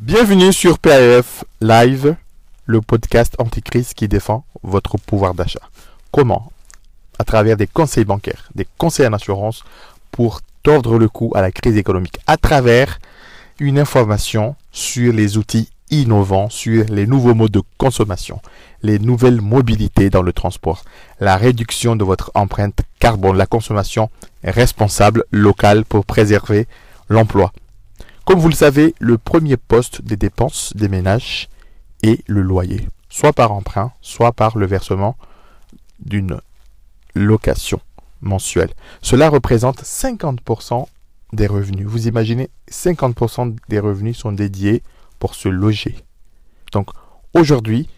Bienvenue sur PAF Live, le podcast anticrise qui défend votre pouvoir d'achat. Comment? À travers des conseils bancaires, des conseils en assurance pour tordre le cou à la crise économique, à travers une information sur les outils innovants, sur les nouveaux modes de consommation, les nouvelles mobilités dans le transport, la réduction de votre empreinte carbone, la consommation responsable locale pour préserver l'emploi comme vous le savez, le premier poste des dépenses des ménages est le loyer, soit par emprunt, soit par le versement d'une location mensuelle. Cela représente 50% des revenus. Vous imaginez, 50% des revenus sont dédiés pour se loger. Donc aujourd'hui,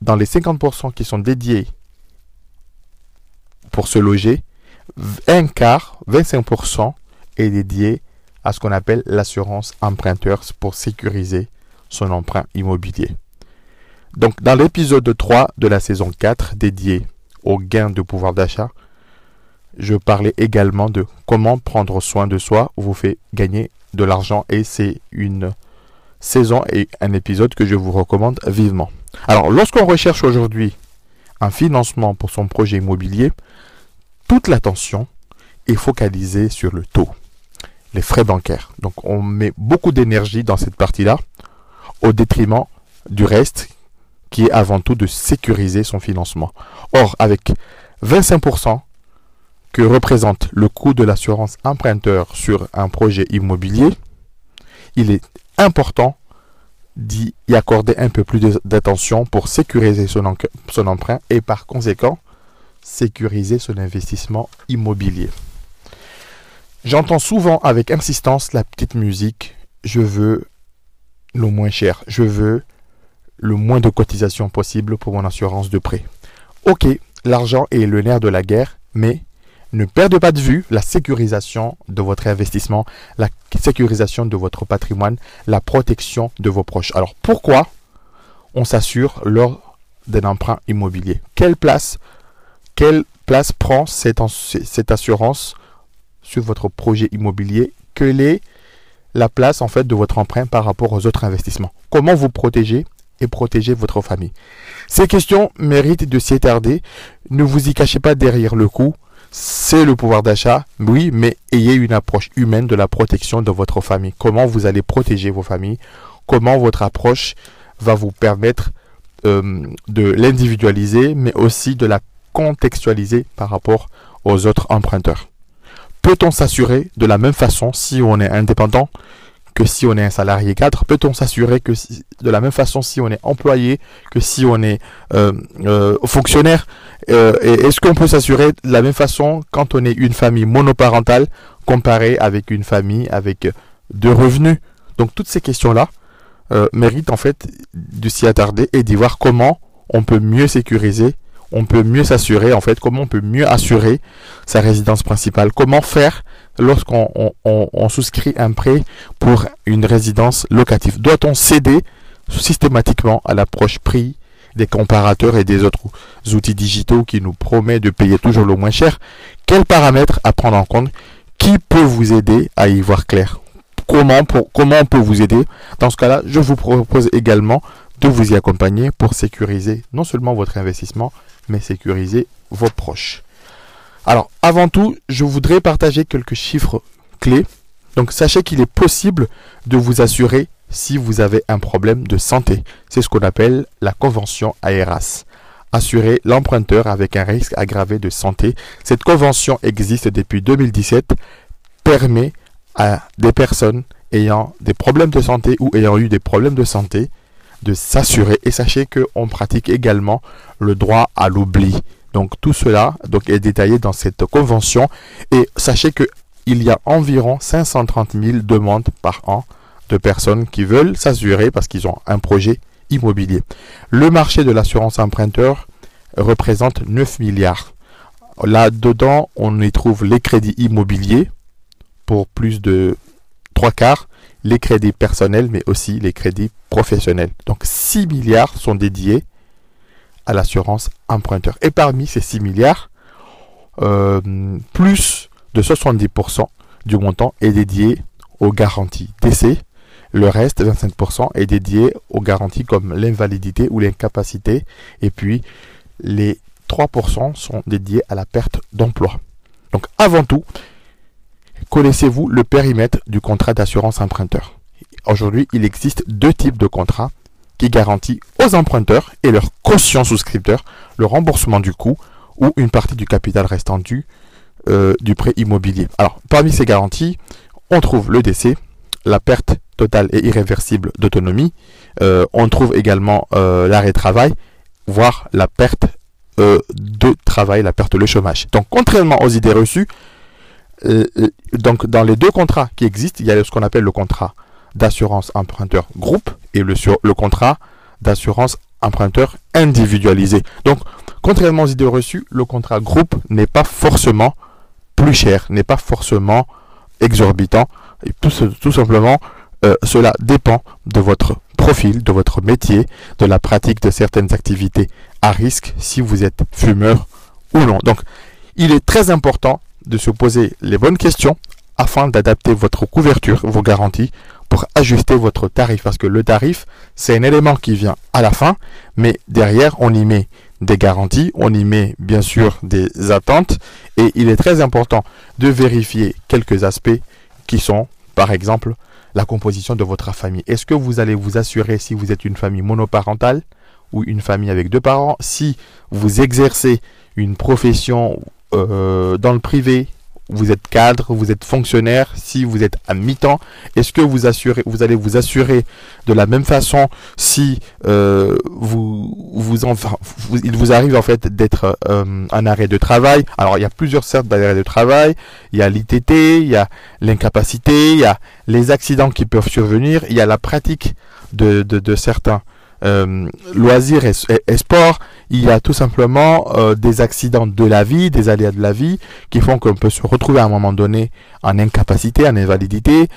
dans les 50% qui sont dédiés pour se loger, un quart, 25% est dédié à ce qu'on appelle l'assurance emprunteur pour sécuriser son emprunt immobilier. Donc dans l'épisode 3 de la saison 4 dédié au gain de pouvoir d'achat, je parlais également de comment prendre soin de soi vous fait gagner de l'argent et c'est une saison et un épisode que je vous recommande vivement. Alors lorsqu'on recherche aujourd'hui un financement pour son projet immobilier, toute l'attention est focalisée sur le taux les frais bancaires. Donc on met beaucoup d'énergie dans cette partie-là au détriment du reste qui est avant tout de sécuriser son financement. Or, avec 25% que représente le coût de l'assurance emprunteur sur un projet immobilier, il est important d'y accorder un peu plus d'attention pour sécuriser son, emprunt et par conséquent sécuriser son investissement immobilier. J'entends souvent avec insistance la petite musique. Je veux le moins cher. Je veux le moins de cotisation possible pour mon assurance de prêt. Ok, l'argent est le nerf de la guerre, mais ne perdez pas de vue la sécurisation de votre investissement, la sécurisation de votre patrimoine, la protection de vos proches. Alors pourquoi on s'assure lors d'un emprunt immobilier? Quelle place, prend cette, cette assurance sur votre projet immobilier, quelle est la place en fait de votre emprunt par rapport aux autres investissements? Comment vous protéger et protéger votre famille? Ces questions méritent de s'y attarder. Ne vous y cachez pas derrière le coup. C'est le pouvoir d'achat, oui, mais ayez une approche humaine de la protection de votre famille. Comment vous allez protéger vos familles? Comment votre approche va vous permettre euh, de l'individualiser, mais aussi de la contextualiser par rapport aux autres emprunteurs? Peut-on s'assurer de la même façon si on est indépendant? Que si on est un salarié cadre Peut-on s'assurer que de la même façon si on est employé que si on est euh, euh, fonctionnaire euh, Est-ce qu'on peut s'assurer de la même façon quand on est une famille monoparentale comparée avec une famille avec deux revenus? Donc toutes ces questions-là méritent en fait de s'y attarder et d'y voir comment on peut mieux sécuriser on peut mieux s'assurer, en fait, comment on peut mieux assurer sa résidence principale. Comment faire lorsqu'on on, souscrit un prêt pour une résidence locative. Doit-on céder systématiquement à l'approche prix des comparateurs et des autres outils digitaux qui nous promettent de payer toujours le moins cher? Quels paramètres à prendre en compte? Qui peut vous aider à y voir clair? Comment, comment on peut vous aider? Dans ce cas-là, je vous propose également de vous y accompagner pour sécuriser non seulement votre investissement, mais sécuriser vos proches. Alors, avant tout, je voudrais partager quelques chiffres clés. Donc, sachez qu'il est possible de vous assurer si vous avez un problème de santé. C'est ce qu'on appelle la convention AERAS. Assurer l'emprunteur avec un risque aggravé de santé. Cette convention existe depuis 2017, permet à des personnes ayant des problèmes de santé ou ayant eu des problèmes de santé de s'assurer. Et sachez qu'on pratique également le droit à l'oubli. Donc tout cela est détaillé dans cette convention. Et sachez qu'il y a environ 530 000 demandes par an de personnes qui veulent s'assurer parce qu'ils ont un projet immobilier. Le marché de l'assurance emprunteur représente 9 milliards. Là-dedans, on y trouve les crédits immobiliers pour plus de 3 quarts les crédits personnels, mais aussi les crédits professionnels. Donc 6 milliards sont dédiés à l'assurance emprunteur. Et parmi ces 6 milliards, plus de 70% du montant est dédié aux garanties décès. Le reste, 25%, est dédié aux garanties comme l'invalidité ou l'incapacité. Et puis, les 3% sont dédiés à la perte d'emploi. Donc, avant tout, connaissez-vous le périmètre du contrat d'assurance emprunteur? Aujourd'hui, il existe deux types de contrats qui garantissent aux emprunteurs et leurs cautions souscripteurs le remboursement du coût ou une partie du capital restant dû euh, du prêt immobilier. Alors, parmi ces garanties, on trouve le décès, la perte totale et irréversible d'autonomie. Euh, on trouve également euh, l'arrêt de travail, voire la perte de travail, la perte de chômage. Donc, contrairement aux idées reçues, dans les deux contrats qui existent, il y a ce qu'on appelle le contrat d'assurance emprunteur groupe et le, sur, le contrat d'assurance emprunteur individualisé. Donc, contrairement aux idées reçues, le contrat groupe n'est pas forcément plus cher, n'est pas forcément exorbitant. Et tout, simplement, euh, cela dépend de votre profil, de votre métier, de la pratique de certaines activités à risque si vous êtes fumeur ou non. Donc, il est très important de se poser les bonnes questions afin d'adapter votre couverture, vos garanties, pour ajuster votre tarif. Parce que le tarif, c'est un élément qui vient à la fin, mais derrière, on y met des garanties, on y met bien sûr des attentes, et il est très important de vérifier quelques aspects qui sont, par exemple, la composition de votre famille. Est-ce que vous allez vous assurer si vous êtes une famille monoparentale ou une famille avec deux parents, si vous exercez une profession euh, dans le privé vous êtes cadre, vous êtes fonctionnaire, si vous êtes à mi-temps, est-ce que vous assurez, vous allez vous assurer de la même façon si euh, vous, vous, enfin, il vous arrive en fait d'être euh, un arrêt de travail? Alors il y a plusieurs sortes d'arrêts de travail. Il y a l'ITT, il y a l'incapacité, il y a les accidents qui peuvent survenir, il y a la pratique de, de, de certains euh, loisirs et, sport, il y a tout simplement euh, des accidents de la vie, des aléas de la vie, qui font qu'on peut se retrouver à un moment donné en incapacité, en invalidité.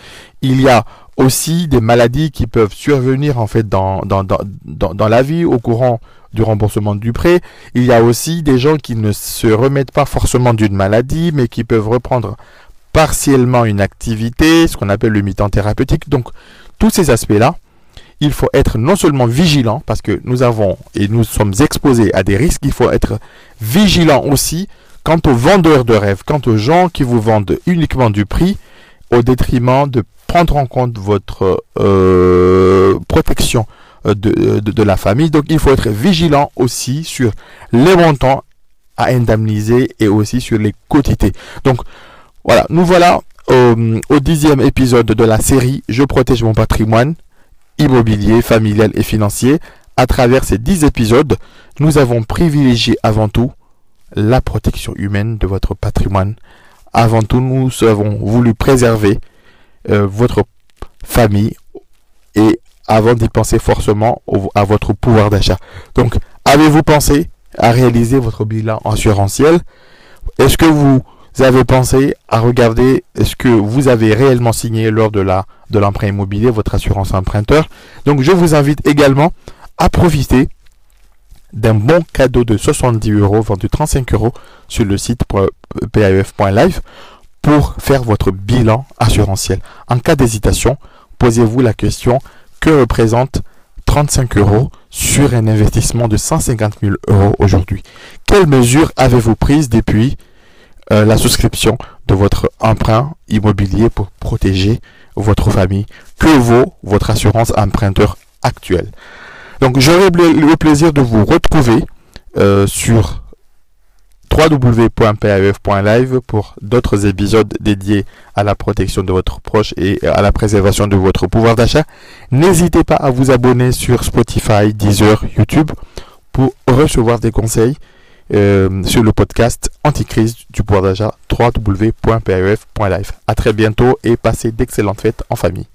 Il y a aussi des maladies qui peuvent survenir en fait dans, dans, dans, dans, la vie au courant du remboursement du prêt. Il y a aussi des gens qui ne se remettent pas forcément d'une maladie, mais qui peuvent reprendre partiellement une activité, ce qu'on appelle le mi-temps thérapeutique. Donc, tous ces aspects-là, il faut être non seulement vigilant, parce que nous avons et nous sommes exposés à des risques, il faut être vigilant aussi quant aux vendeurs de rêves, quant aux gens qui vous vendent uniquement du prix, au détriment de prendre en compte votre euh, protection euh, de, de, la famille. Donc il faut être vigilant aussi sur les montants à indemniser et aussi sur les quotités. Donc voilà, nous voilà au dixième épisode de la série Je protège mon patrimoine immobilier, familial et financier. À travers ces 10 épisodes, nous avons privilégié avant tout la protection humaine de votre patrimoine. Avant tout, nous avons voulu préserver euh, votre famille et avant d'y penser forcément à votre pouvoir d'achat. Donc, avez-vous pensé à réaliser votre bilan assurantiel? Est-ce que vous vous avez pensé à regarder ce que vous avez réellement signé lors de la de l'emprunt immobilier, votre assurance emprunteur. Donc je vous invite également à profiter d'un bon cadeau de 70 euros vendu 35 euros sur le site paf.live pour faire votre bilan assurantiel. En cas d'hésitation, posez-vous la question que représente 35 euros sur un investissement de 150 000 euros aujourd'hui? Quelles mesures avez-vous prises depuis euh, la souscription de votre emprunt immobilier pour protéger votre famille. Que vaut votre assurance emprunteur actuelle Donc j'aurai le plaisir de vous retrouver euh, sur www.paf.live pour d'autres épisodes dédiés à la protection de votre proche et à la préservation de votre pouvoir d'achat. N'hésitez pas à vous abonner sur Spotify, Deezer, YouTube pour recevoir des conseils euh, sur le podcast Anticrise du pouvoir d'achat www.paf.life. À très bientôt et passez d'excellentes fêtes en famille.